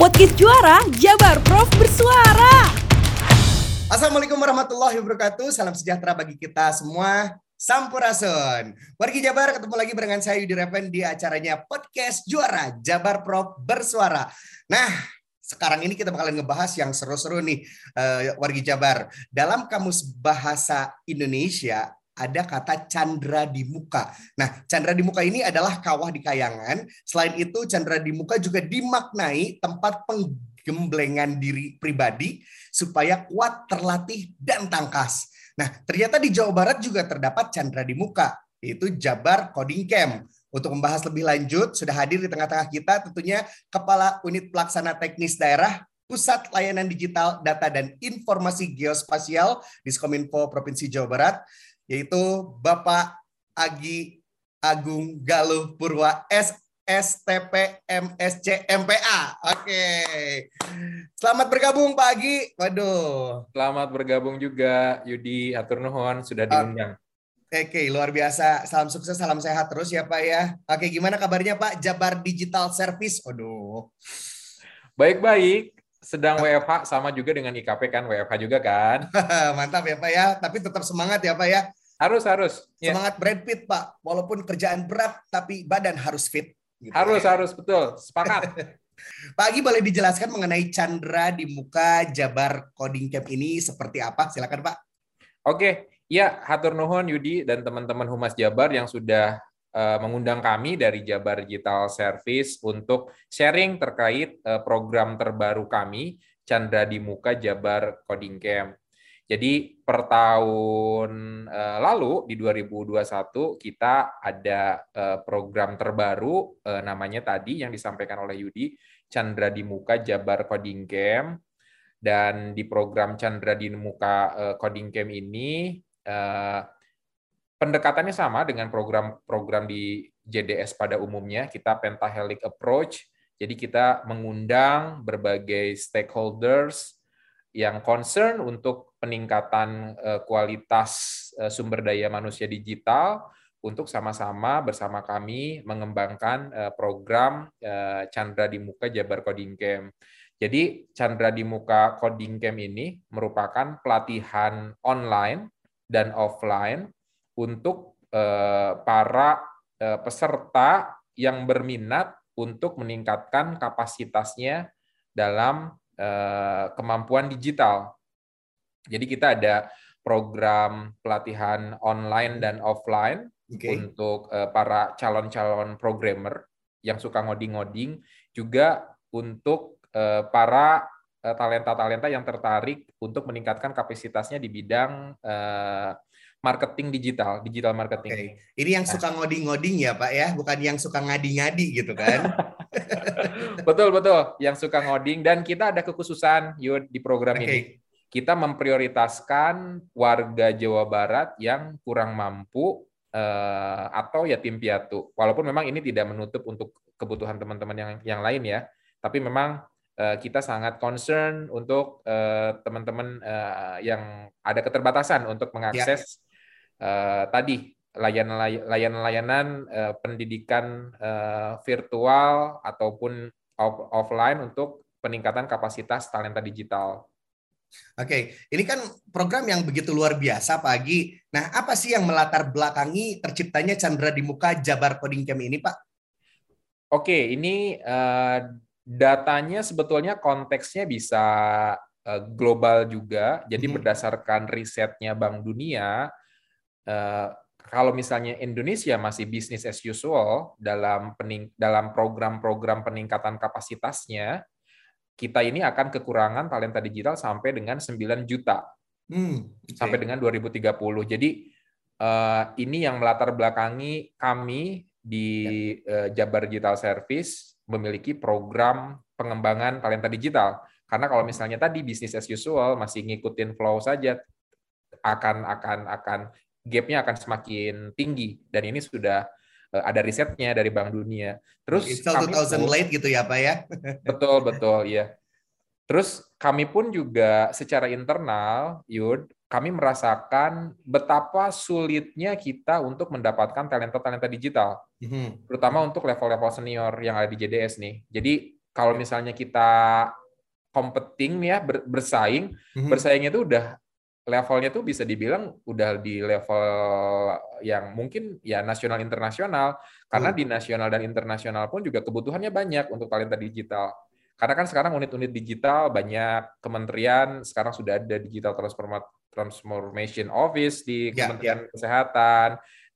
Podcast juara Jabar Prof bersuara. Assalamualaikum warahmatullahi wabarakatuh. Salam sejahtera bagi kita semua. Sampurasun. Wargi Jabar ketemu lagi dengan saya Yudi Reven di acaranya Podcast Juara Jabar Prof bersuara. Nah, sekarang ini kita bakalan ngebahas yang seru-seru nih uh, wargi Jabar. Dalam kamus bahasa Indonesia ada kata candra di muka. Nah, candra di muka ini adalah kawah di kayangan. Selain itu, candra di muka juga dimaknai tempat penggemblengan diri pribadi supaya kuat, terlatih, dan tangkas. Nah, ternyata di Jawa Barat juga terdapat Chandra di Muka, yaitu Jabar Coding Camp. Untuk membahas lebih lanjut, sudah hadir di tengah-tengah kita tentunya Kepala Unit Pelaksana Teknis Daerah Pusat Layanan Digital Data dan Informasi Geospasial di Skominfo Provinsi Jawa Barat, yaitu Bapak Agi Agung Galuh Purwa S STP MSC MPA. Oke. Selamat bergabung Pak Agi. Waduh. Selamat bergabung juga Yudi Atur Nuhon sudah diundang. Oke, luar biasa. Salam sukses, salam sehat terus ya Pak ya. Oke, gimana kabarnya Pak Jabar Digital Service? Waduh. Baik-baik. Sedang WFH sama juga dengan IKP kan, WFH juga kan. Mantap ya Pak ya. Tapi tetap semangat ya Pak ya. Harus, harus. Ya. Semangat Brad Pitt Pak. Walaupun kerjaan berat, tapi badan harus fit. Gitu harus, ya. harus betul. Sepakat. Pak Agi boleh dijelaskan mengenai Chandra di muka Jabar Coding Camp ini seperti apa? Silakan Pak. Oke, ya hatur nuhun Yudi dan teman-teman Humas Jabar yang sudah uh, mengundang kami dari Jabar Digital Service untuk sharing terkait uh, program terbaru kami Chandra di muka Jabar Coding Camp. Jadi per tahun uh, lalu di 2021 kita ada uh, program terbaru uh, namanya tadi yang disampaikan oleh Yudi Chandra di Muka Jabar Coding Camp. Dan di program Chandra di Muka Coding Camp ini pendekatannya sama dengan program-program di JDS pada umumnya. Kita pentahelic approach. Jadi kita mengundang berbagai stakeholders yang concern untuk peningkatan uh, kualitas uh, sumber daya manusia digital untuk sama-sama bersama kami mengembangkan uh, program Chandra di Muka Jabar Coding Camp. Jadi Chandra di Muka Coding Camp ini merupakan pelatihan online dan offline untuk para peserta yang berminat untuk meningkatkan kapasitasnya dalam Eh, kemampuan digital. Jadi kita ada program pelatihan online dan offline okay. untuk uh, para calon-calon programmer yang suka ngoding-ngoding, juga untuk uh, para talenta-talenta yang tertarik untuk meningkatkan kapasitasnya di bidang uh, marketing digital, digital marketing. Okay. Ini yang suka ngoding-ngoding ya Pak ya, bukan yang suka ngadi-ngadi gitu kan? betul betul, yang suka ngoding dan kita ada kekhususan Yud di program okay. ini. Kita memprioritaskan warga Jawa Barat yang kurang mampu uh, atau yatim piatu. Walaupun memang ini tidak menutup untuk kebutuhan teman-teman yang yang lain ya, tapi memang uh, kita sangat concern untuk uh, teman-teman uh, yang ada keterbatasan untuk mengakses ya uh, tadi layanan-layanan uh, pendidikan uh, virtual ataupun off offline untuk peningkatan kapasitas talenta digital. Oke, ini kan program yang begitu luar biasa, Pak Agi. Nah, apa sih yang melatar belakangi terciptanya Chandra di Muka Jabar Coding Camp ini, Pak? Oke, ini uh, datanya sebetulnya konteksnya bisa uh, global juga. Jadi hmm. berdasarkan risetnya Bank Dunia, Eh, kalau misalnya Indonesia masih bisnis as usual dalam pening, dalam program-program peningkatan kapasitasnya, kita ini akan kekurangan talenta digital sampai dengan 9 juta. Hmm, okay. Sampai dengan 2030. Jadi uh, ini yang melatar belakangi kami di uh, Jabar Digital Service memiliki program pengembangan talenta digital. Karena kalau misalnya tadi bisnis as usual masih ngikutin flow saja akan akan akan gapnya akan semakin tinggi dan ini sudah ada risetnya dari Bank Dunia. Terus It's 2000 late gitu ya Pak ya? betul betul ya. Terus kami pun juga secara internal, Yud, kami merasakan betapa sulitnya kita untuk mendapatkan talenta-talenta digital, mm-hmm. terutama untuk level-level senior yang ada di JDS nih. Jadi kalau misalnya kita competing ya ber, bersaing, hmm. bersaingnya itu udah levelnya tuh bisa dibilang udah di level yang mungkin ya nasional internasional karena hmm. di nasional dan internasional pun juga kebutuhannya banyak untuk talenta digital. Karena kan sekarang unit-unit digital banyak kementerian sekarang sudah ada digital transformation office di ya, Kementerian ya. Kesehatan,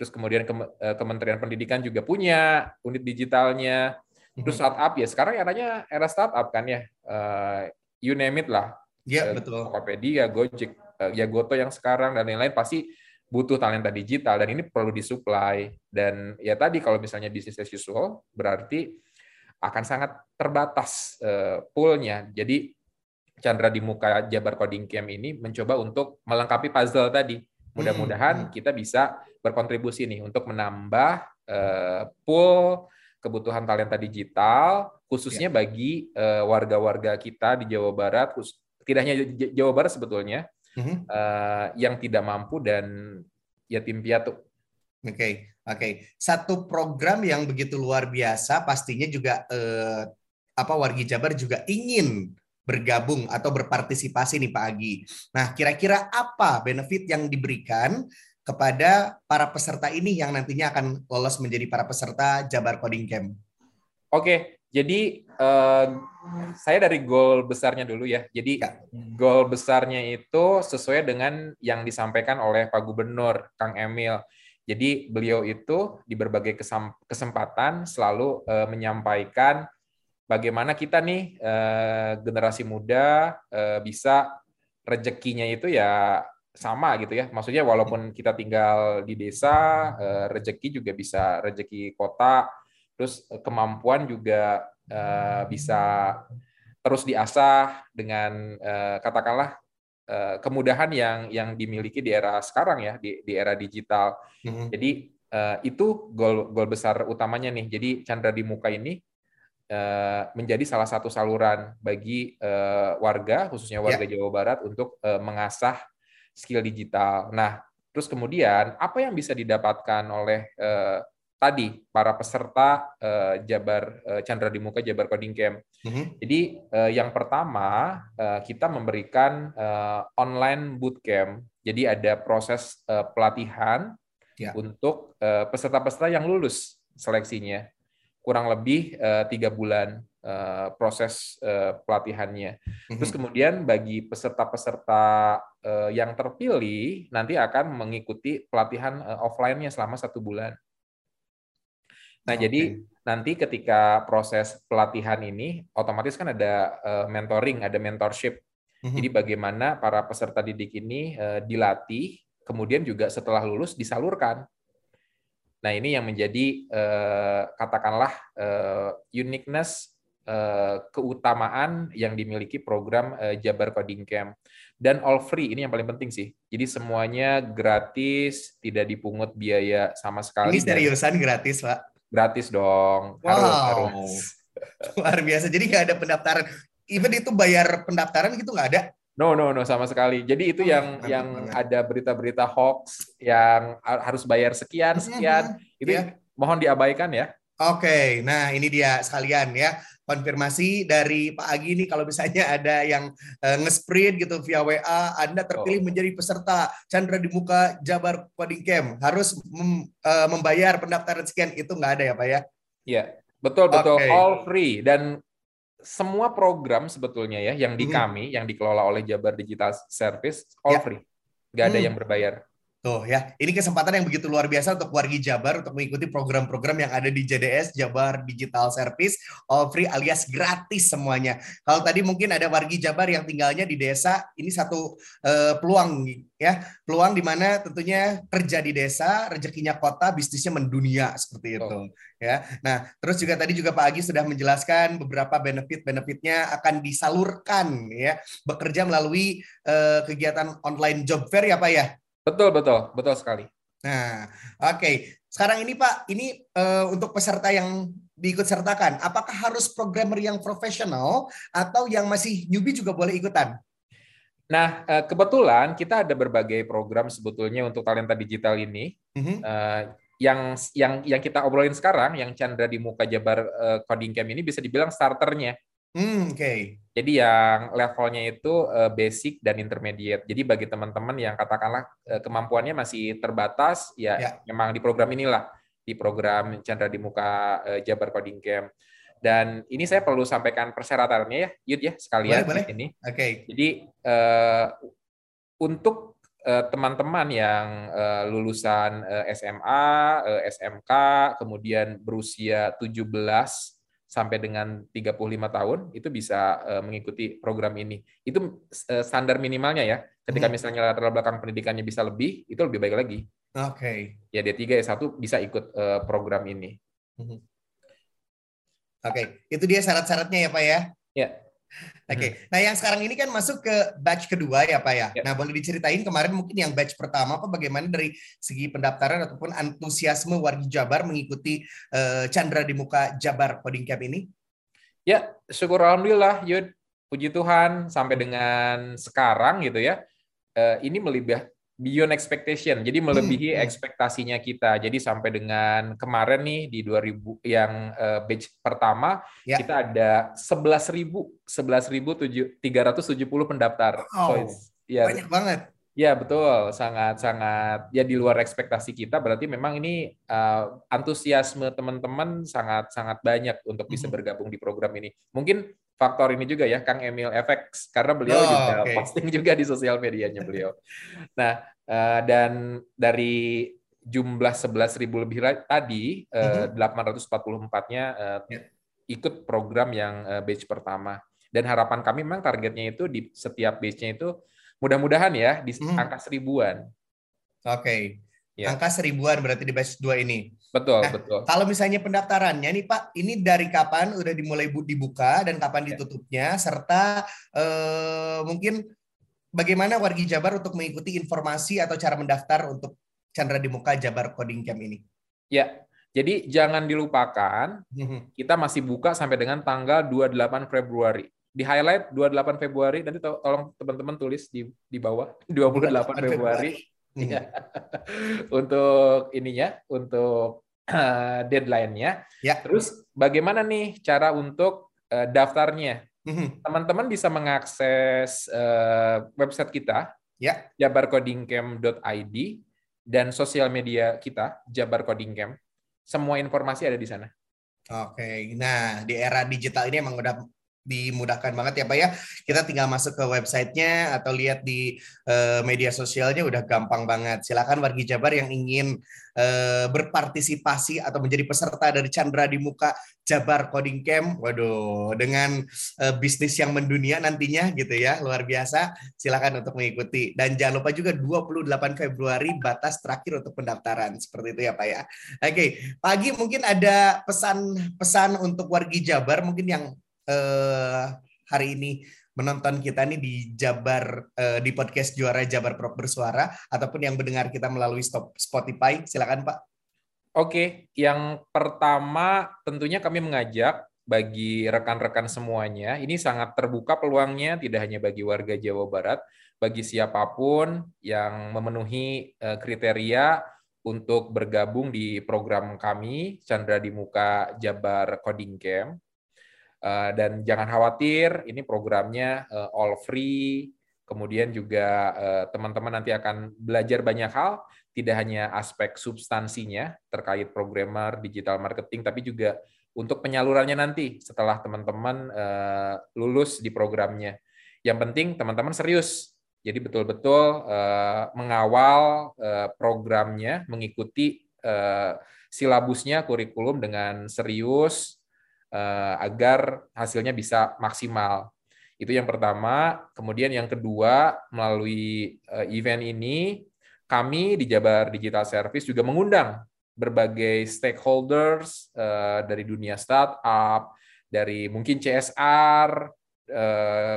terus kemudian eh, Kementerian Pendidikan juga punya unit digitalnya. Terus mm-hmm. startup ya sekarang eranya era startup kan ya, uh, you name it lah. Iya betul. Tokopedia, Gojek, uh, ya Goto yang sekarang dan lain-lain pasti butuh talenta digital dan ini perlu disuplai. Dan ya tadi kalau misalnya bisnis as usual berarti akan sangat terbatas uh, poolnya. Jadi Chandra di muka Jabar Coding Camp ini mencoba untuk melengkapi puzzle tadi. Mudah-mudahan hmm. kita bisa berkontribusi nih untuk menambah uh, pool kebutuhan talenta digital khususnya ya. bagi eh, warga-warga kita di Jawa Barat tidak hanya Jawa Barat sebetulnya uh, yang tidak mampu dan yatim piatu. Oke, okay. oke. Okay. Satu program yang begitu luar biasa pastinya juga uh, apa wargi Jabar juga ingin bergabung atau berpartisipasi nih Pak Agi. Nah, kira-kira apa benefit yang diberikan kepada para peserta ini yang nantinya akan lolos menjadi para peserta Jabar Coding Camp? Oke, jadi uh, saya dari goal besarnya dulu ya. Jadi ya. goal besarnya itu sesuai dengan yang disampaikan oleh Pak Gubernur Kang Emil. Jadi beliau itu di berbagai kesempatan selalu uh, menyampaikan bagaimana kita nih uh, generasi muda uh, bisa rezekinya itu ya sama gitu ya. Maksudnya walaupun kita tinggal di desa, eh, rezeki juga bisa rezeki kota, terus eh, kemampuan juga eh, bisa terus diasah dengan katakanlah kemudahan yang yang dimiliki di era sekarang ya di di era digital. Mm-hmm. Jadi itu goal goal besar utamanya nih. Jadi Chandra di Muka ini menjadi salah satu saluran bagi warga khususnya warga yeah. Jawa Barat untuk mengasah skill digital. Nah, terus kemudian apa yang bisa didapatkan oleh eh, tadi para peserta eh, Jabar eh, Chandra di Muka Jabar Coding Camp. Mm-hmm. Jadi eh, yang pertama eh, kita memberikan eh, online bootcamp. Jadi ada proses eh, pelatihan yeah. untuk eh, peserta-peserta yang lulus seleksinya kurang lebih tiga bulan uh, proses uh, pelatihannya. Mm-hmm. Terus kemudian bagi peserta-peserta uh, yang terpilih nanti akan mengikuti pelatihan uh, offline-nya selama satu bulan. Nah, okay. jadi nanti ketika proses pelatihan ini otomatis kan ada uh, mentoring, ada mentorship. Mm-hmm. Jadi bagaimana para peserta didik ini uh, dilatih, kemudian juga setelah lulus disalurkan Nah, ini yang menjadi eh, katakanlah eh, uniqueness keutamaan yang dimiliki program Jabar Coding Camp dan all free ini yang paling penting sih. Jadi semuanya gratis, tidak dipungut biaya sama sekali. Ini seriusan gratis, Pak? Gratis dong. Wow. Harus, harus. Luar biasa. Jadi nggak ada pendaftaran. Even itu bayar pendaftaran gitu nggak ada? No, no, no sama sekali. Jadi itu oh, yang yang ada berita-berita hoax yang harus bayar sekian sekian mm-hmm. itu yeah. mohon diabaikan ya. Oke, okay. nah ini dia sekalian ya konfirmasi dari Pak Agi nih kalau misalnya ada yang uh, nge-sprint gitu via WA, Anda terpilih oh. menjadi peserta Chandra di muka Jabar Coding Camp harus mem, uh, membayar pendaftaran sekian itu nggak ada ya Pak ya? Iya, betul betul okay. all free dan semua program sebetulnya ya yang di hmm. kami yang dikelola oleh Jabar Digital Service all ya. free, nggak ada hmm. yang berbayar. Tuh ya, ini kesempatan yang begitu luar biasa untuk wargi Jabar untuk mengikuti program-program yang ada di JDS Jabar Digital Service all free alias gratis semuanya. Kalau tadi mungkin ada wargi Jabar yang tinggalnya di desa, ini satu uh, peluang ya, peluang di mana tentunya kerja di desa, rezekinya kota, bisnisnya mendunia seperti itu. Oh. Ya, nah terus juga tadi juga Pak Agi sudah menjelaskan beberapa benefit-benefitnya akan disalurkan ya, bekerja melalui uh, kegiatan online job fair ya Pak ya. Betul, betul, betul sekali. Nah, oke. Okay. Sekarang ini Pak, ini uh, untuk peserta yang diikut sertakan, apakah harus programmer yang profesional atau yang masih newbie juga boleh ikutan? Nah, eh, kebetulan kita ada berbagai program sebetulnya untuk talenta digital ini. Mm-hmm. yang yang yang kita obrolin sekarang, yang Chandra di muka Jabar Coding Camp ini bisa dibilang starternya. Hmm, oke. Okay. Jadi yang levelnya itu uh, basic dan intermediate. Jadi bagi teman-teman yang katakanlah uh, kemampuannya masih terbatas, ya, ya memang di program inilah, di program Chandra di Muka uh, Jabar Coding Camp. Dan ini saya perlu sampaikan persyaratannya ya, Yud ya sekalian boleh, boleh. ini. Oke. Okay. Jadi uh, untuk teman-teman yang uh, lulusan uh, SMA, uh, SMK, kemudian berusia 17 sampai dengan 35 tahun itu bisa uh, mengikuti program ini. Itu uh, standar minimalnya ya. Ketika hmm. misalnya latar belakang pendidikannya bisa lebih, itu lebih baik lagi. Oke. Okay. Ya D3 S1 bisa ikut uh, program ini. Hmm. Oke, okay. itu dia syarat-syaratnya ya Pak ya? Ya. Oke, okay. nah yang sekarang ini kan masuk ke batch kedua ya Pak ya. ya. Nah boleh diceritain kemarin mungkin yang batch pertama apa bagaimana dari segi pendaftaran ataupun antusiasme wargi Jabar mengikuti uh, Chandra di muka Jabar Coding Camp ini? Ya, syukur alhamdulillah Yud. Puji Tuhan sampai dengan sekarang gitu ya. Uh, ini melibah beyond expectation. Jadi melebihi hmm, hmm. ekspektasinya kita. Jadi sampai dengan kemarin nih di 2000 yang uh, batch pertama ya. kita ada 11.000 11.370 pendaftar. Oh, so ya banyak banget. Ya betul, sangat sangat ya di luar ekspektasi kita. Berarti memang ini uh, antusiasme teman-teman sangat sangat banyak untuk bisa hmm. bergabung di program ini. Mungkin faktor ini juga ya Kang Emil FX karena beliau oh, juga okay. posting juga di sosial medianya beliau. Nah, uh, dan dari jumlah 11.000 lebih tadi uh, 844-nya uh, yeah. ikut program yang uh, batch pertama. Dan harapan kami memang targetnya itu di setiap batch-nya itu mudah-mudahan ya di mm. angka seribuan. Oke. Okay. Ya. Angka seribuan berarti di batch 2 ini. Betul, nah, betul. Kalau misalnya pendaftarannya nih Pak, ini dari kapan udah dimulai dibuka dan kapan ya. ditutupnya serta eh, mungkin bagaimana wargi Jabar untuk mengikuti informasi atau cara mendaftar untuk Chandra di Muka Jabar Coding Camp ini? Ya, jadi jangan dilupakan, mhm. kita masih buka sampai dengan tanggal 28 Februari. Di highlight 28 Februari, nanti to tolong teman-teman tulis di di bawah 28 Februari. Februari. Ya. untuk ininya, untuk uh, deadline-nya. Ya. Terus bagaimana nih cara untuk uh, daftarnya? Mhm. Teman-teman bisa mengakses uh, website kita, ya. jabarcodingcamp.id dan sosial media kita, Jabar Coding Camp. Semua informasi ada di sana. Oke, nah di era digital ini emang udah dimudahkan banget ya Pak ya. Kita tinggal masuk ke websitenya atau lihat di uh, media sosialnya udah gampang banget. Silakan wargi Jabar yang ingin uh, berpartisipasi atau menjadi peserta dari Chandra di Muka Jabar Coding Camp. Waduh, dengan uh, bisnis yang mendunia nantinya gitu ya, luar biasa. Silakan untuk mengikuti. Dan jangan lupa juga 28 Februari batas terakhir untuk pendaftaran. Seperti itu ya Pak ya. Oke, pagi mungkin ada pesan-pesan untuk wargi Jabar mungkin yang uh, hari ini menonton kita nih di Jabar uh, di podcast Juara Jabar Pro Bersuara ataupun yang mendengar kita melalui Spotify, silakan Pak. Oke, yang pertama tentunya kami mengajak bagi rekan-rekan semuanya, ini sangat terbuka peluangnya tidak hanya bagi warga Jawa Barat, bagi siapa pun yang memenuhi uh, kriteria untuk bergabung di program kami Chandra di Muka Jabar Coding Camp Eh, dan jangan khawatir, ini programnya uh, all free. Kemudian juga uh, teman-teman nanti akan belajar banyak hal, tidak hanya aspek substansinya terkait programmer, digital marketing, tapi juga untuk penyalurannya nanti setelah teman-teman lulus di programnya. Yang penting teman-teman serius. Jadi betul-betul mengawal programnya, mengikuti silabusnya, kurikulum dengan serius, Eh, agar hasilnya bisa maksimal. Itu yang pertama. Kemudian yang kedua, melalui eh, event ini, kami di Jabar Digital Service juga mengundang berbagai stakeholders eh, dari dunia startup, dari mungkin CSR,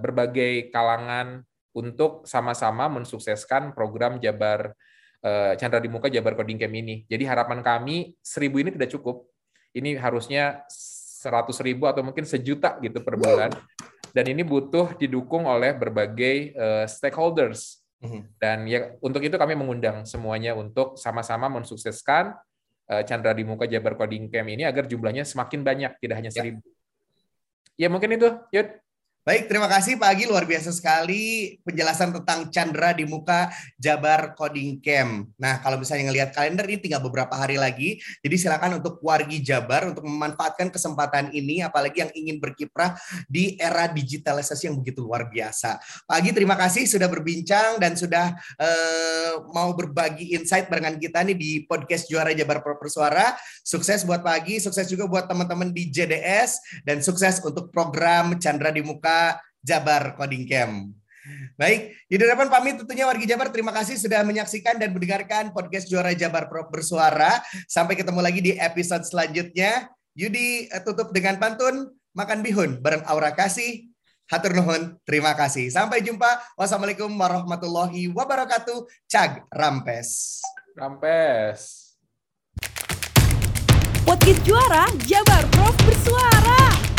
berbagai kalangan untuk sama-sama mensukseskan program Jabar Chandra di Muka Jabar Coding Camp ini. Jadi harapan kami seribu ini tidak cukup. Ini harusnya seratus ribu atau mungkin sejuta gitu per bulan. Dan ini butuh didukung oleh berbagai uh, stakeholders. Mhm. Dan ya untuk itu kami mengundang semuanya untuk sama-sama mensukseskan uh, Chandra di Muka Jabar Coding Camp ini agar jumlahnya semakin banyak, tidak hanya ya. seribu. Ya mungkin itu, Yud. Baik, terima kasih Pak Agi. Luar biasa sekali penjelasan tentang Chandra di muka Jabar Coding Camp. Nah, kalau misalnya ngelihat kalender ini tinggal beberapa hari lagi. Jadi silakan untuk wargi Jabar untuk memanfaatkan kesempatan ini, apalagi yang ingin berkiprah di era digitalisasi yang begitu luar biasa. Pak Agi, terima kasih sudah berbincang dan sudah eh, mau berbagi insight barengan kita nih di podcast Juara Jabar Pro Persuara. Sukses buat Pak Agi, sukses juga buat teman-teman di JDS, dan sukses untuk program Chandra di muka Jabar Coding Camp. Baik, di depan pamit tentunya wargi Jabar terima kasih sudah menyaksikan dan mendengarkan podcast Juara Jabar Pro Bersuara. Sampai ketemu lagi di episode selanjutnya. Yudi eh, tutup dengan pantun makan bihun bareng Aura Kasih. Hatur nuhun, terima kasih. Sampai jumpa. Wassalamualaikum warahmatullahi wabarakatuh. Cag Rampes. Rampes. Podcast juara Jabar Prof bersuara.